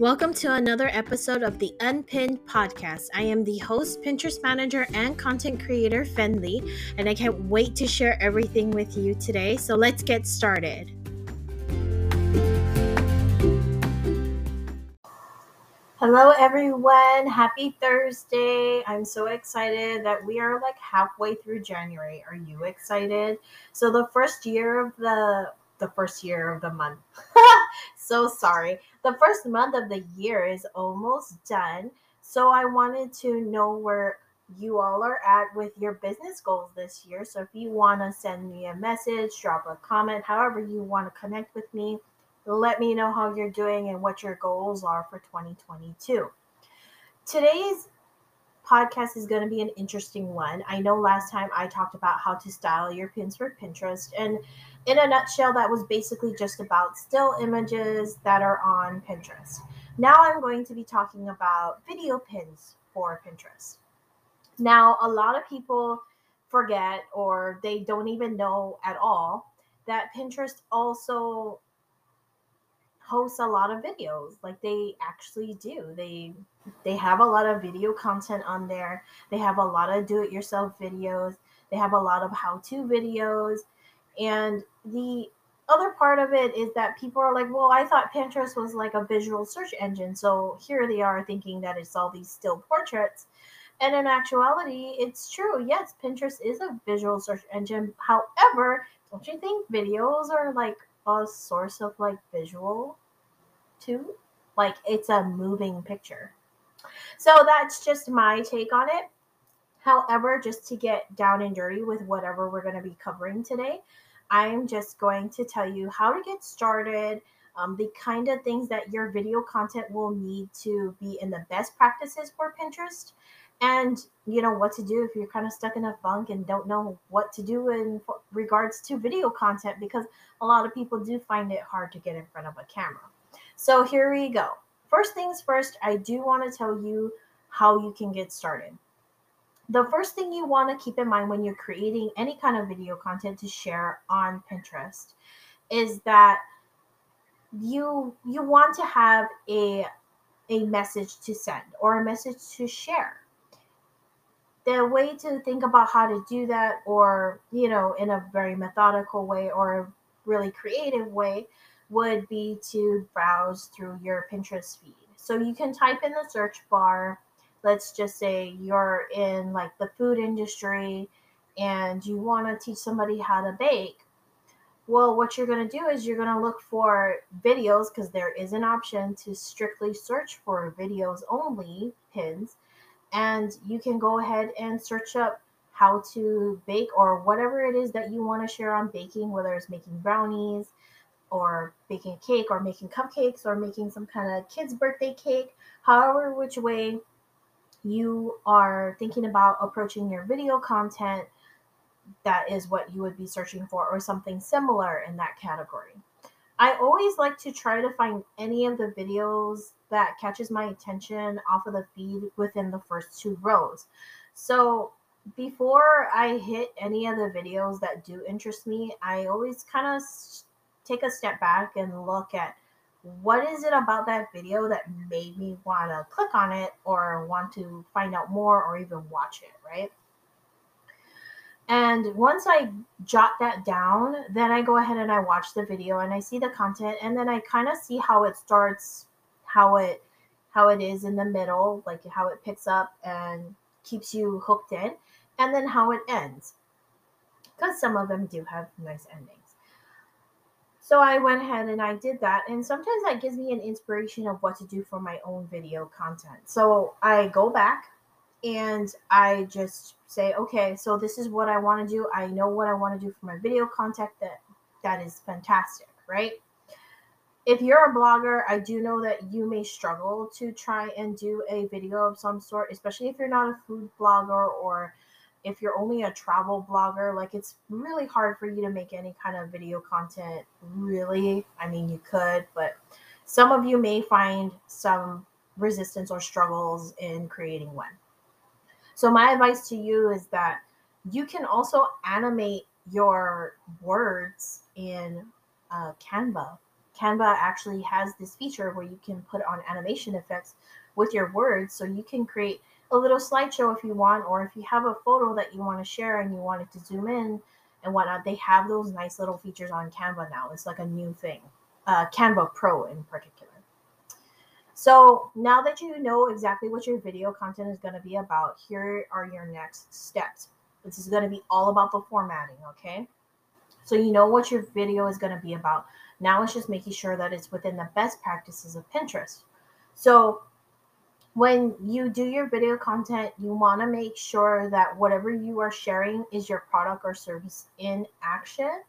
Welcome to another episode of the Unpinned Podcast. I am the host, Pinterest manager, and content creator, Fenlee, and I can't wait to share everything with you today. So let's get started. Hello, everyone. Happy Thursday. I'm so excited that we are like halfway through January. Are you excited? So, the first year of the the first year of the month. so sorry. The first month of the year is almost done. So I wanted to know where you all are at with your business goals this year. So if you want to send me a message, drop a comment, however you want to connect with me, let me know how you're doing and what your goals are for 2022. Today's podcast is going to be an interesting one. I know last time I talked about how to style your pins for Pinterest, and in a nutshell, that was basically just about still images that are on Pinterest. Now I'm going to be talking about video pins for Pinterest. Now, a lot of people forget or they don't even know at all that Pinterest also hosts a lot of videos. Like they actually do. They they have a lot of video content on there. They have a lot of do it yourself videos. They have a lot of how to videos and the other part of it is that people are like well i thought pinterest was like a visual search engine so here they are thinking that it's all these still portraits and in actuality it's true yes pinterest is a visual search engine however don't you think videos are like a source of like visual too. Like it's a moving picture. So that's just my take on it. However, just to get down and dirty with whatever we're going to be covering today, I'm just going to tell you how to get started, um, the kind of things that your video content will need to be in the best practices for Pinterest, and you know what to do if you're kind of stuck in a funk and don't know what to do in regards to video content because a lot of people do find it hard to get in front of a camera. So here we go. First things first, I do want to tell you how you can get started. The first thing you want to keep in mind when you're creating any kind of video content to share on Pinterest is that you you want to have a a message to send or a message to share the way to think about how to do that or you know in a very methodical way or a really creative way would be to browse through your Pinterest feed. So you can type in the search bar. Let's just say you're in like the food industry and you want to teach somebody how to bake. Well, what you're going to do is you're going to look for videos because there is an option to strictly search for videos only pins. And you can go ahead and search up how to bake or whatever it is that you want to share on baking, whether it's making brownies, or baking a cake or making cupcakes or making some kind of kid's birthday cake, however, which way you are thinking about approaching your video content, that is what you would be searching for, or something similar in that category. I always like to try to find any of the videos that catches my attention off of the feed within the first two rows. So before I hit any of the videos that do interest me, I always kind of take a step back and look at what is it about that video that made me want to click on it or want to find out more or even watch it, right? And once I jot that down, then I go ahead and I watch the video and I see the content and then I kind of see how it starts, how it how it is in the middle, like how it picks up and keeps you hooked in, and then how it ends. Because some of them do have nice endings. So I went ahead and I did that. And sometimes that gives me an inspiration of what to do for my own video content. So I go back and I just say, okay, so this is what I want to do. I know what I want to do for my video content that that is fantastic, right? If you're a blogger, I do know that you may struggle to try and do a video of some sort, especially if you're not a food blogger or if you're only a travel blogger, like it's really hard for you to make any kind of video content. Really, I mean, you could, but some of you may find some resistance or struggles in creating one. So, my advice to you is that you can also animate your words in uh, Canva. Canva actually has this feature where you can put on animation effects with your words. So you can create a little slideshow if you want, or if you have a photo that you want to share and you want it to zoom in and whatnot, they have those nice little features on Canva now. It's like a new thing, uh, Canva Pro in particular. So now that you know exactly what your video content is going to be about, here are your next steps. This is going to be all about the formatting, okay? So you know what your video is going to be about. Now it's just making sure that it's within the best practices of Pinterest. So when you do your video content, you want to make sure that whatever you are sharing is your product or service in action.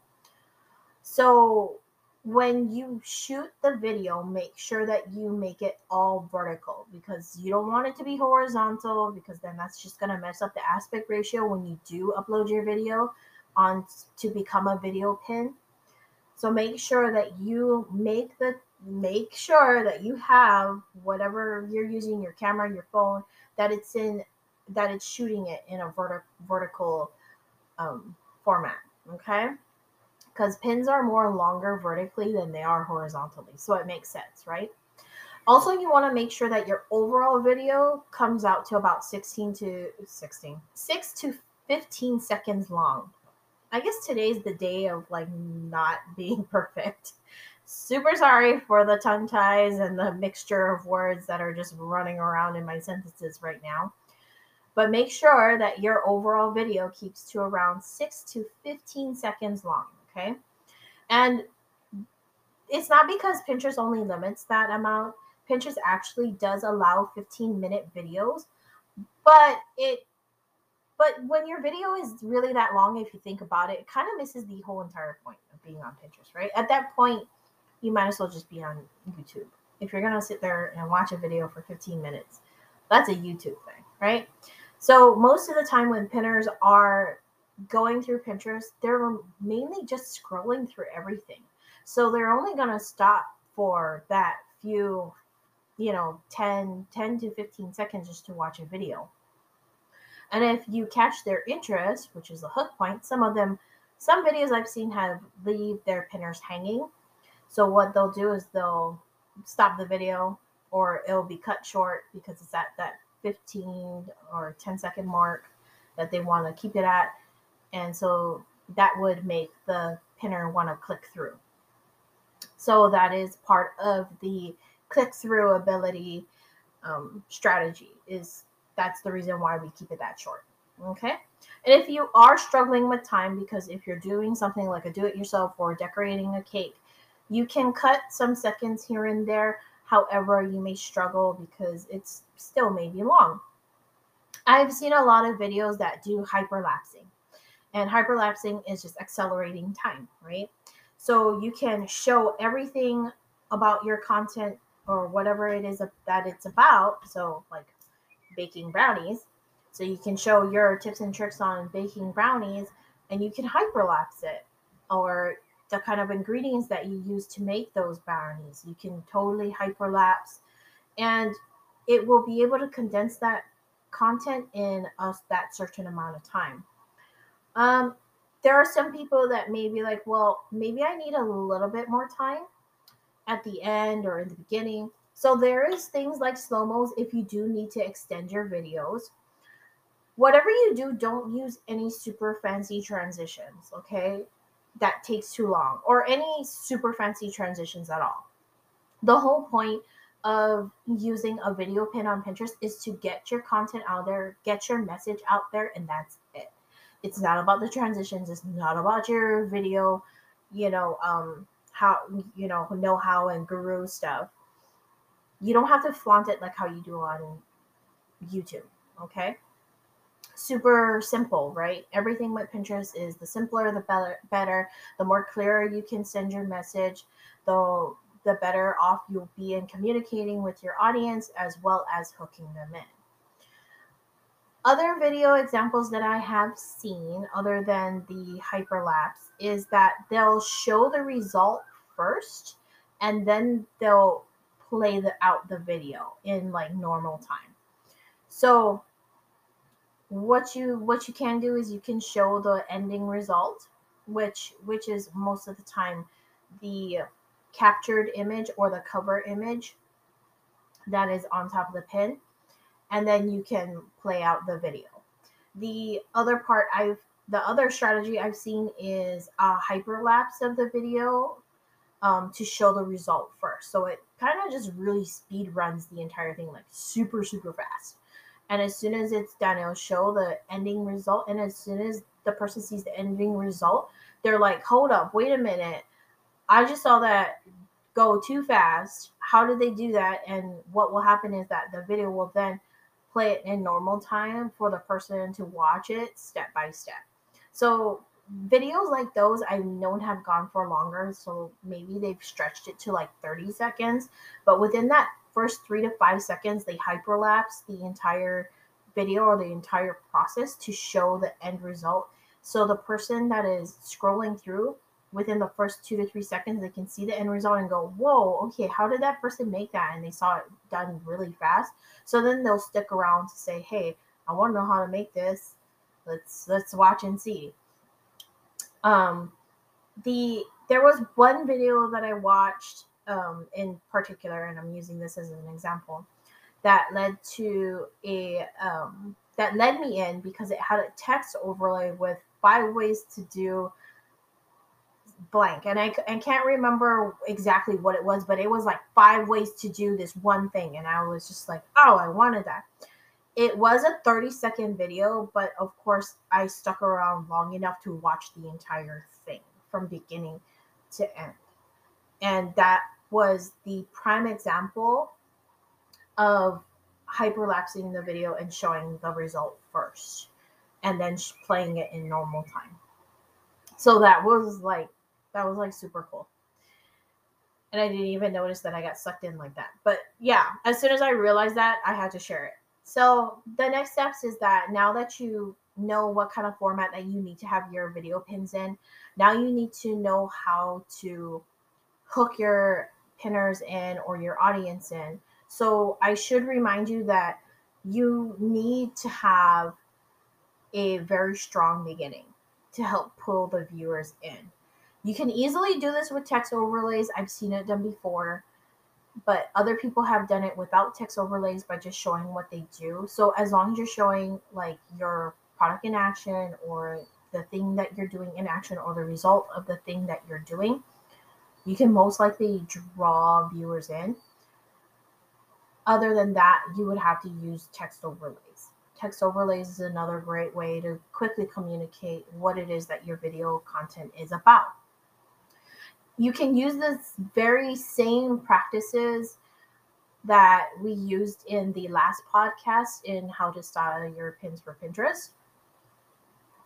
So when you shoot the video, make sure that you make it all vertical because you don't want it to be horizontal because then that's just going to mess up the aspect ratio when you do upload your video on to become a video pin. So make sure that you make the make sure that you have whatever you're using your camera, your phone, that it's in that it's shooting it in a verti- vertical um, format. Okay, because pins are more longer vertically than they are horizontally, so it makes sense, right? Also, you want to make sure that your overall video comes out to about 16 to 16, 6 to 15 seconds long. I guess today's the day of like not being perfect super sorry for the tongue ties and the mixture of words that are just running around in my sentences right now. But make sure that your overall video keeps to around 6 to 15 seconds long, okay? And it's not because Pinterest only limits that amount. Pinterest actually does allow 15 minute videos, but it but when your video is really that long if you think about it, it kind of misses the whole entire point of being on Pinterest, right? At that point, you might as well just be on YouTube. If you're gonna sit there and watch a video for 15 minutes, that's a YouTube thing, right? So most of the time when pinners are going through Pinterest, they're mainly just scrolling through everything. So they're only gonna stop for that few, you know, 10, 10 to 15 seconds just to watch a video. And if you catch their interest, which is the hook point, some of them, some videos I've seen have leave their pinners hanging so what they'll do is they'll stop the video or it'll be cut short because it's at that 15 or 10 second mark that they want to keep it at. And so that would make the pinner want to click through. So that is part of the click through ability um, strategy is that's the reason why we keep it that short. Okay. And if you are struggling with time, because if you're doing something like a do it yourself or decorating a cake, you can cut some seconds here and there. However, you may struggle because it's still maybe long. I've seen a lot of videos that do hyperlapsing, and hyperlapsing is just accelerating time, right? So you can show everything about your content or whatever it is that it's about. So, like baking brownies. So you can show your tips and tricks on baking brownies and you can hyperlapse it. Or the kind of ingredients that you use to make those brownies. You can totally hyperlapse and it will be able to condense that content in a, that certain amount of time. Um, there are some people that may be like, well, maybe I need a little bit more time at the end or in the beginning. So there is things like slow mos if you do need to extend your videos. Whatever you do, don't use any super fancy transitions, okay? That takes too long or any super fancy transitions at all. The whole point of using a video pin on Pinterest is to get your content out there, get your message out there, and that's it. It's not about the transitions, it's not about your video, you know, um, how you know, know how and guru stuff. You don't have to flaunt it like how you do on YouTube, okay? Super simple, right? Everything with Pinterest is the simpler, the better, better. The more clear you can send your message, the the better off you'll be in communicating with your audience as well as hooking them in. Other video examples that I have seen, other than the hyperlapse, is that they'll show the result first and then they'll play the, out the video in like normal time. So what you what you can do is you can show the ending result which which is most of the time the captured image or the cover image that is on top of the pin and then you can play out the video. The other part i've the other strategy i've seen is a hyperlapse of the video um, to show the result first. So it kind of just really speed runs the entire thing like super super fast and as soon as it's done it'll show the ending result. And as soon as the person sees the ending result they're like hold up wait a minute. I just saw that go too fast. How did they do that? And what will happen is that the video will then play it in normal time for the person to watch it step by step. So videos like those I know have gone for longer, so maybe they've stretched it to like 30 seconds. But within that first three to five seconds, they hyperlapse the entire video or the entire process to show the end result. So the person that is scrolling through within the first two to three seconds, they can see the end result and go, Whoa, okay, how did that person make that? And they saw it done really fast. So then they'll stick around to say, Hey, I want to know how to make this. Let's let's watch and see. Um, the there was one video that I watched um, in particular, and I'm using this as an example, that led to a um, that led me in because it had a text overlay with five ways to do blank, and I and can't remember exactly what it was, but it was like five ways to do this one thing, and I was just like, oh, I wanted that it was a 30 second video, but of course, I stuck around long enough to watch the entire thing from beginning to end. And that was the prime example of hyperlapsing the video and showing the result first and then playing it in normal time. So that was like that was like super cool. And I didn't even notice that I got sucked in like that. But yeah, as soon as I realized that, I had to share it. So the next steps is that now that you know what kind of format that you need to have your video pins in, now you need to know how to hook your pinners in or your audience in. So I should remind you that you need to have a very strong beginning to help pull the viewers in. You can easily do this with text overlays. I've seen it done before but other people have done it without text overlays by just showing what they do. So as long as you're showing like your product in action or the thing that you're doing in action or the result of the thing that you're doing, you can most likely draw viewers in. Other than that, you would have to use text overlays. Text overlays is another great way to quickly communicate what it is that your video content is about you can use this very same practices that we used in the last podcast in how to style your pins for Pinterest.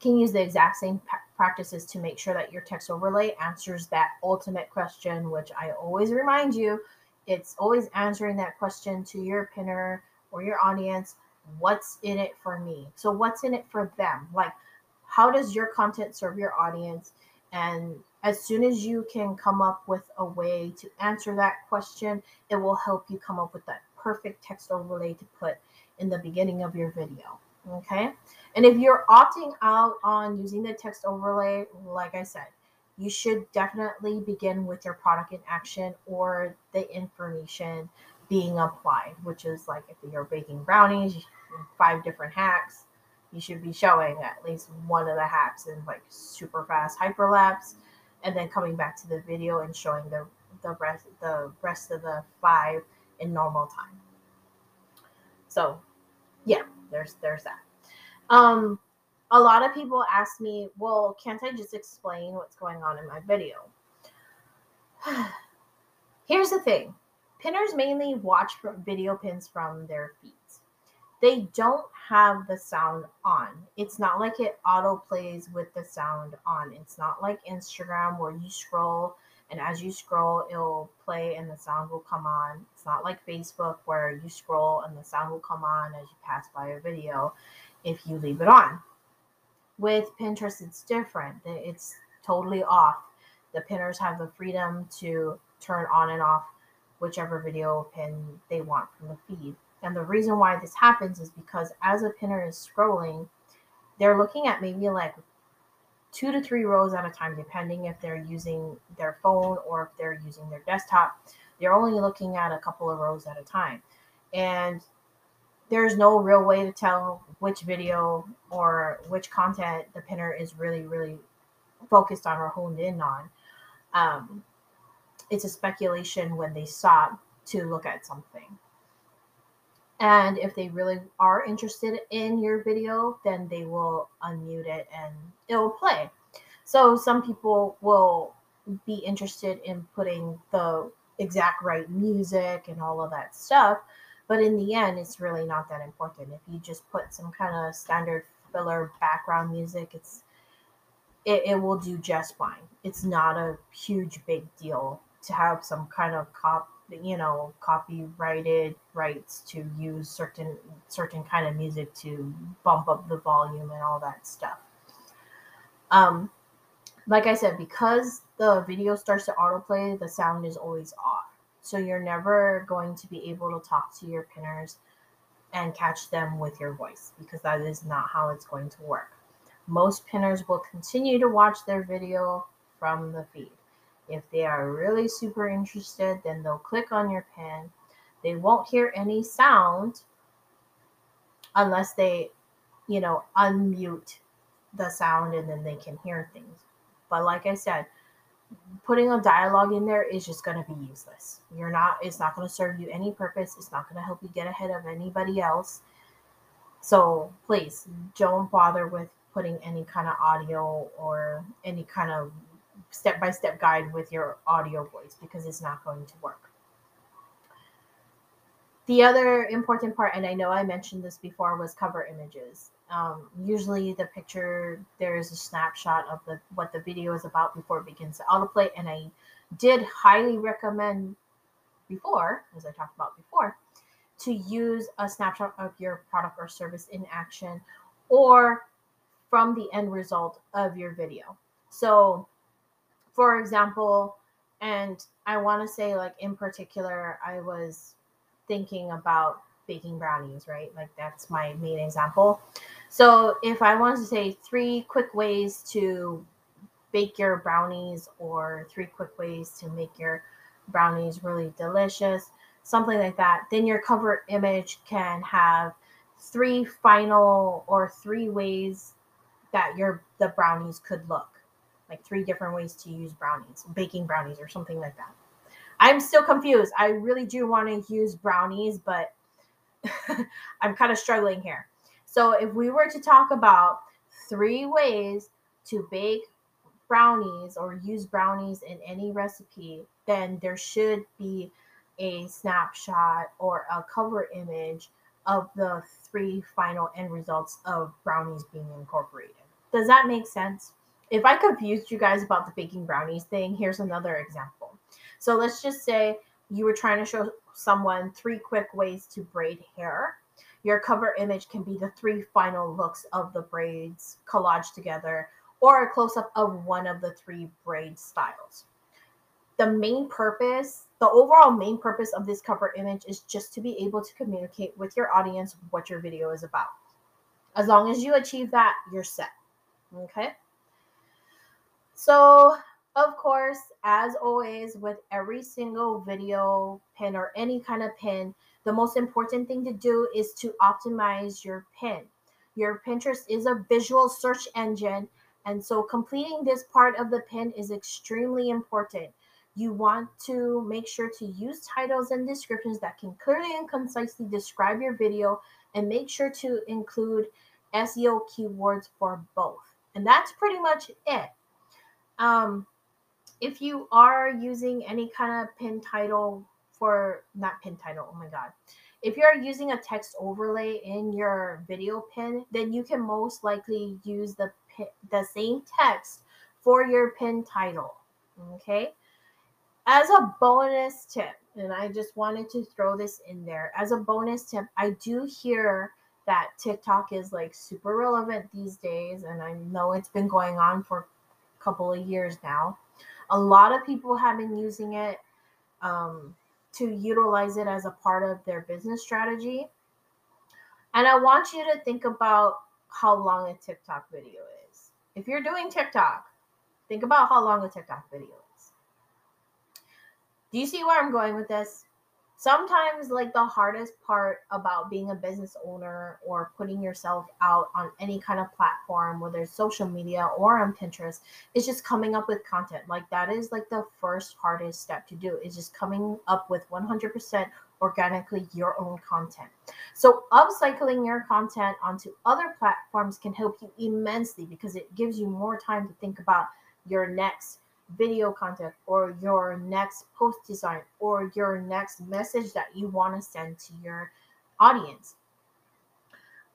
Can use the exact same practices to make sure that your text overlay answers that ultimate question, which I always remind you it's always answering that question to your pinner or your audience what's in it for me? So, what's in it for them? Like, how does your content serve your audience? And as soon as you can come up with a way to answer that question, it will help you come up with that perfect text overlay to put in the beginning of your video. Okay. And if you're opting out on using the text overlay, like I said, you should definitely begin with your product in action or the information being applied, which is like if you're baking brownies, five different hacks, you should be showing at least one of the hacks in like super fast hyperlapse and then coming back to the video and showing the the rest the rest of the five in normal time. So yeah, there's there's that. Um a lot of people ask me, well, can't I just explain what's going on in my video? Here's the thing. Pinners mainly watch video pins from their feeds they don't have the sound on. It's not like it auto plays with the sound on. It's not like Instagram where you scroll and as you scroll, it'll play and the sound will come on. It's not like Facebook where you scroll and the sound will come on as you pass by a video if you leave it on. With Pinterest, it's different. It's totally off. The pinners have the freedom to turn on and off whichever video pin they want from the feed. And the reason why this happens is because as a pinner is scrolling, they're looking at maybe like two to three rows at a time, depending if they're using their phone or if they're using their desktop. They're only looking at a couple of rows at a time. And there's no real way to tell which video or which content the pinner is really, really focused on or honed in on. Um, it's a speculation when they stop to look at something. And if they really are interested in your video, then they will unmute it and it will play. So some people will be interested in putting the exact right music and all of that stuff. But in the end, it's really not that important. If you just put some kind of standard filler background music, it's it, it will do just fine. It's not a huge big deal to have some kind of cop you know copyrighted rights to use certain certain kind of music to bump up the volume and all that stuff um like i said because the video starts to autoplay the sound is always off so you're never going to be able to talk to your pinners and catch them with your voice because that is not how it's going to work most pinners will continue to watch their video from the feed if they are really super interested, then they'll click on your pin. They won't hear any sound unless they, you know, unmute the sound and then they can hear things. But like I said, putting a dialogue in there is just going to be useless. You're not it's not going to serve you any purpose. It's not going to help you get ahead of anybody else. So, please don't bother with putting any kind of audio or any kind of step by step guide with your audio voice because it's not going to work. The other important part, and I know I mentioned this before, was cover images. Um, usually, the picture there is a snapshot of the what the video is about before it begins to autoplay, and I did highly recommend before, as I talked about before, to use a snapshot of your product or service in action or from the end result of your video. So for example, and I want to say, like, in particular, I was thinking about baking brownies, right? Like, that's my main example. So, if I wanted to say three quick ways to bake your brownies or three quick ways to make your brownies really delicious, something like that, then your cover image can have three final or three ways that your the brownies could look like three different ways to use brownies, baking brownies or something like that. I'm still confused. I really do want to use brownies, but I'm kind of struggling here. So if we were to talk about three ways to bake brownies or use brownies in any recipe, then there should be a snapshot or a cover image of the three final end results of brownies being incorporated. Does that make sense? if I confused you guys about the baking brownies thing, here's another example. So let's just say you were trying to show someone three quick ways to braid hair. Your cover image can be the three final looks of the braids collaged together or a close up of one of the three braid styles. The main purpose, the overall main purpose of this cover image is just to be able to communicate with your audience what your video is about. As long as you achieve that, you're set. Okay. So, of course, as always, with every single video pin or any kind of pin, the most important thing to do is to optimize your pin. Your Pinterest is a visual search engine, and so completing this part of the pin is extremely important. You want to make sure to use titles and descriptions that can clearly and concisely describe your video and make sure to include SEO keywords for both. And that's pretty much it. Um, if you are using any kind of pin title for not pin title, oh my god. If you're using a text overlay in your video pin, then you can most likely use the pin, the same text for your pin title. Okay? As a bonus tip, and I just wanted to throw this in there. As a bonus tip, I do hear that TikTok is like super relevant these days, and I know it's been going on for a couple of years now. A lot of people have been using it um, to utilize it as a part of their business strategy. And I want you to think about how long a TikTok video is. if you're doing TikTok, think about how long a TikTok video is. Do you see where I'm going with this? Sometimes like the hardest part about being a business owner or putting yourself out on any kind of platform whether it's social media or on pinterest is just coming up with content. Like that is like the first hardest step to do is just coming up with 100% organically your own content. So upcycling your content onto other platforms can help you immensely because it gives you more time to think about your next video content or your next post design or your next message that you want to send to your audience.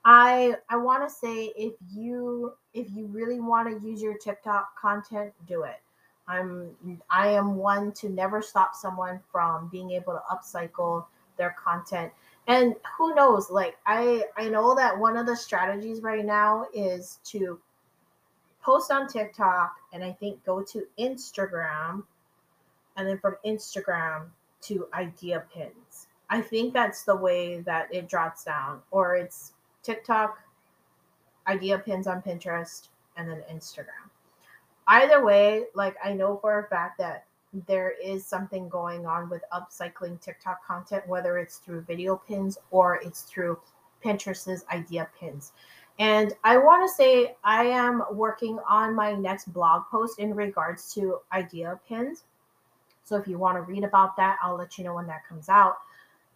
I i want to say if you if you really want to use your tiktok content do it. I'm i am one to never stop someone from being able to upcycle their content. And who knows like i i know that one of the strategies right now is to post on TikTok and I think go to Instagram and then from Instagram to idea pins. I think that's the way that it drops down, or it's TikTok, idea pins on Pinterest, and then Instagram. Either way, like I know for a fact that there is something going on with upcycling TikTok content, whether it's through video pins or it's through Pinterest's idea pins. And I want to say I am working on my next blog post in regards to idea pins. So if you want to read about that, I'll let you know when that comes out.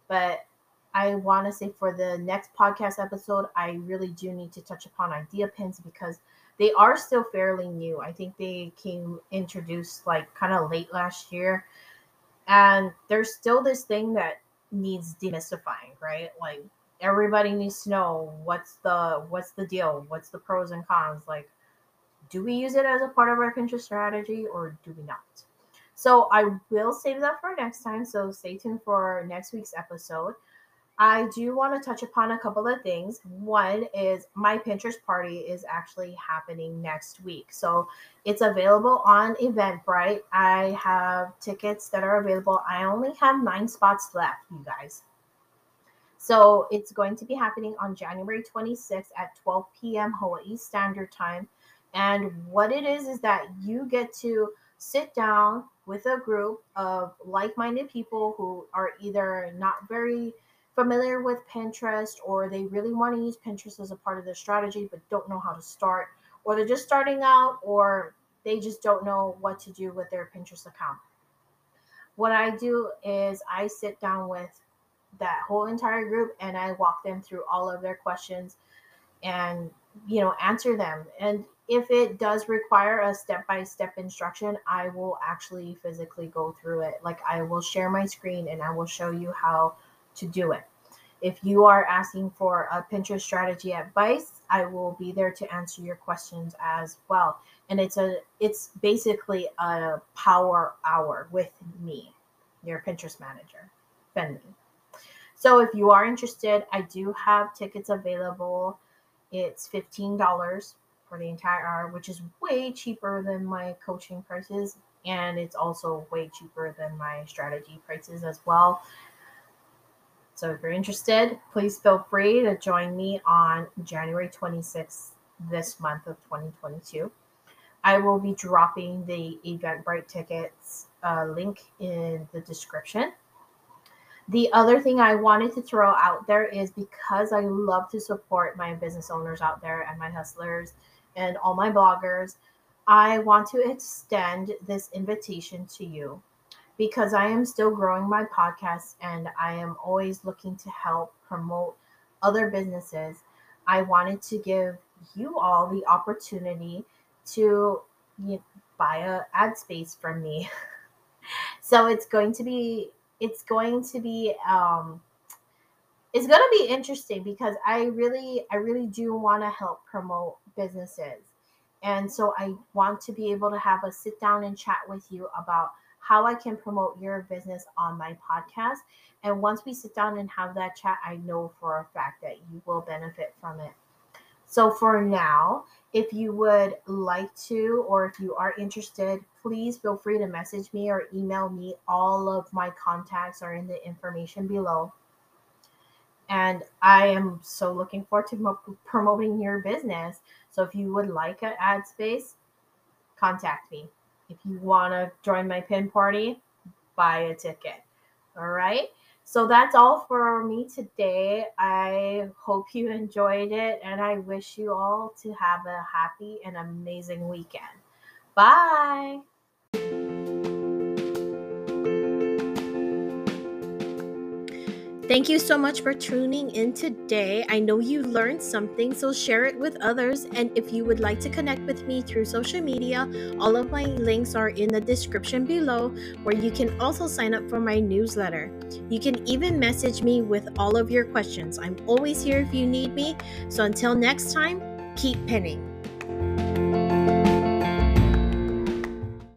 But I want to say for the next podcast episode, I really do need to touch upon idea pins because they are still fairly new. I think they came introduced like kind of late last year. And there's still this thing that needs demystifying, right? Like everybody needs to know what's the what's the deal what's the pros and cons like do we use it as a part of our pinterest strategy or do we not? So i will save that for next time so stay tuned for next week's episode. I do want to touch upon a couple of things. One is my pinterest party is actually happening next week so it's available on eventbrite. I have tickets that are available. I only have nine spots left you guys so it's going to be happening on January 26th at 12 p.m. Hawaii Standard Time. And what it is is that you get to sit down with a group of like minded people who are either not very familiar with Pinterest or they really want to use Pinterest as a part of their strategy but don't know how to start, or they're just starting out or they just don't know what to do with their Pinterest account. What I do is I sit down with that whole entire group and I walk them through all of their questions and you know answer them. And if it does require a step-by-step instruction i will actually physically go through it. Like i will share my screen and i will show you how to do it. If you are asking for a pinterest strategy advice i will be there to answer your questions as well. And it's a it's basically a power hour with me your pinterest manager Fenlee. So if you are interested, I do have tickets available. It's $15 for the entire hour, which is way cheaper than my coaching prices. And it's also way cheaper than my strategy prices as well. So if you're interested, please feel free to join me on January 26th this month of 2022. I will be dropping the Eventbrite tickets uh, link in the description. The other thing I wanted to throw out there is because I love to support my business owners out there and my hustlers and all my bloggers, I want to extend this invitation to you because I am still growing my podcast and I am always looking to help promote other businesses. I wanted to give you all the opportunity to you know, buy a ad space from me. so it's going to be it's going to be um it's going to be interesting because I really I really do want to help promote businesses. And so I want to be able to have a sit down and chat with you about how I can promote your business on my podcast. And once we sit down and have that chat, I know for a fact that you will benefit from it. So for now, if you would like to, or if you are interested, please feel free to message me or email me. All of my contacts are in the information below. And I am so looking forward to promoting your business. So if you would like an ad space, contact me. If you want to join my pin party, buy a ticket. All right. So that's all for me today. I hope you enjoyed it and I wish you all to have a happy and amazing weekend. Bye. Thank you so much for tuning in today. I know you learned something, so share it with others. And if you would like to connect with me through social media, all of my links are in the description below, where you can also sign up for my newsletter. You can even message me with all of your questions. I'm always here if you need me. So until next time, keep pinning.